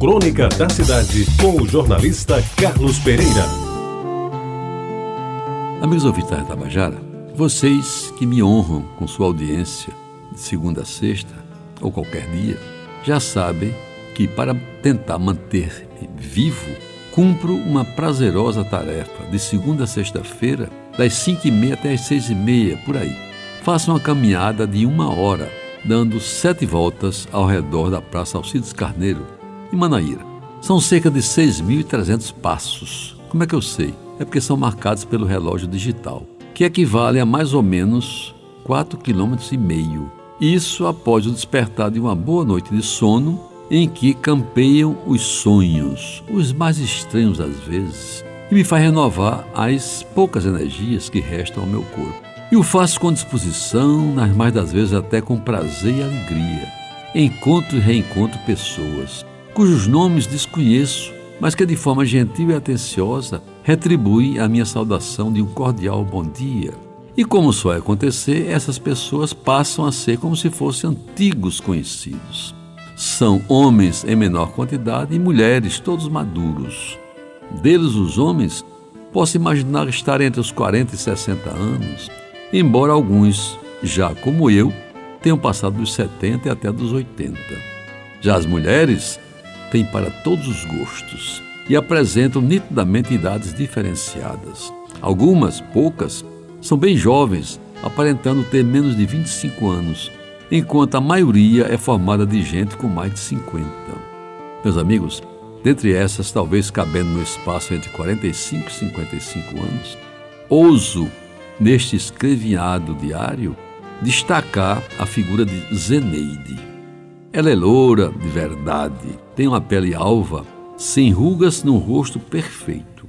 Crônica da Cidade, com o jornalista Carlos Pereira. Amigos ouvintes da Tabajara, vocês que me honram com sua audiência de segunda a sexta, ou qualquer dia, já sabem que para tentar manter vivo, cumpro uma prazerosa tarefa de segunda a sexta-feira, das cinco e meia até as seis e meia, por aí. Faço uma caminhada de uma hora, dando sete voltas ao redor da Praça Alcides Carneiro, em Manaíra. São cerca de 6.300 passos. Como é que eu sei? É porque são marcados pelo relógio digital, que equivale a mais ou menos 4,5 km. Isso após o despertar de uma boa noite de sono em que campeiam os sonhos, os mais estranhos às vezes, e me faz renovar as poucas energias que restam ao meu corpo. E o faço com disposição, nas mais das vezes até com prazer e alegria. Encontro e reencontro pessoas, cujos nomes desconheço, mas que de forma gentil e atenciosa retribui a minha saudação de um cordial bom dia. E como só vai acontecer, essas pessoas passam a ser como se fossem antigos conhecidos. São homens em menor quantidade e mulheres, todos maduros. Deles, os homens, posso imaginar estar entre os 40 e 60 anos, embora alguns, já como eu, tenham passado dos 70 e até dos 80. Já as mulheres tem para todos os gostos e apresentam nitidamente idades diferenciadas. Algumas, poucas, são bem jovens, aparentando ter menos de 25 anos, enquanto a maioria é formada de gente com mais de 50. Meus amigos, dentre essas, talvez cabendo no espaço entre 45 e 55 anos, ouso, neste escrevinhado diário, destacar a figura de Zeneide. Ela é loura de verdade, tem uma pele alva, sem rugas num rosto perfeito,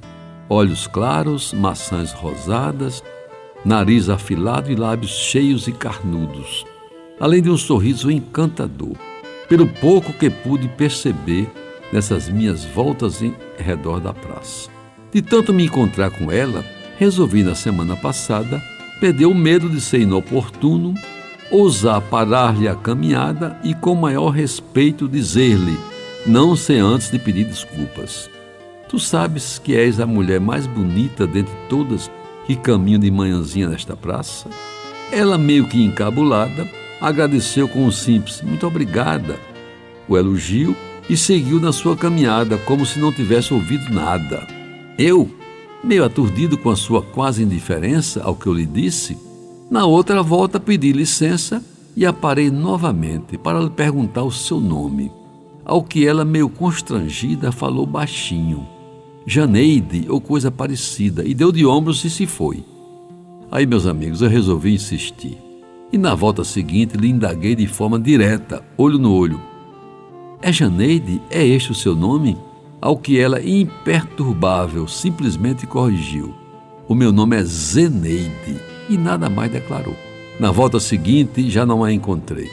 olhos claros, maçãs rosadas, nariz afilado e lábios cheios e carnudos, além de um sorriso encantador. Pelo pouco que pude perceber nessas minhas voltas em redor da praça. De tanto me encontrar com ela, resolvi na semana passada perder o medo de ser inoportuno, ousar parar-lhe a caminhada e, com maior respeito, dizer-lhe não sem antes de pedir desculpas. Tu sabes que és a mulher mais bonita dentre todas que caminham de manhãzinha nesta praça? Ela, meio que encabulada, agradeceu com um simples muito obrigada, o elogio e seguiu na sua caminhada como se não tivesse ouvido nada. Eu, meio aturdido com a sua quase indiferença ao que eu lhe disse, na outra volta pedi licença e aparei novamente para lhe perguntar o seu nome ao que ela, meio constrangida, falou baixinho. Janeide ou coisa parecida, e deu de ombros e se foi. Aí, meus amigos, eu resolvi insistir. E na volta seguinte lhe indaguei de forma direta, olho no olho. É Janeide? É este o seu nome? Ao que ela, imperturbável, simplesmente corrigiu. O meu nome é Zeneide. E nada mais declarou. Na volta seguinte, já não a encontrei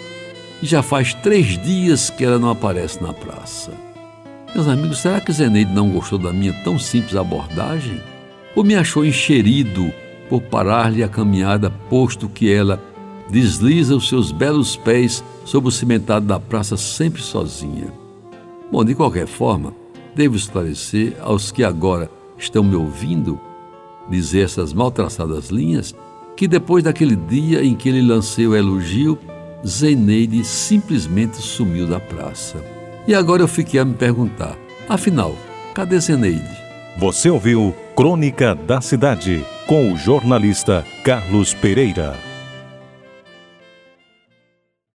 e já faz três dias que ela não aparece na praça. Meus amigos, será que Zeneide não gostou da minha tão simples abordagem? Ou me achou encherido por parar-lhe a caminhada, posto que ela desliza os seus belos pés sobre o cimentado da praça sempre sozinha? Bom, de qualquer forma, devo esclarecer aos que agora estão me ouvindo dizer essas mal traçadas linhas que depois daquele dia em que ele lancei o elogio Zeneide simplesmente sumiu da praça. E agora eu fiquei a me perguntar: afinal, cadê Zeneide? Você ouviu Crônica da Cidade com o jornalista Carlos Pereira.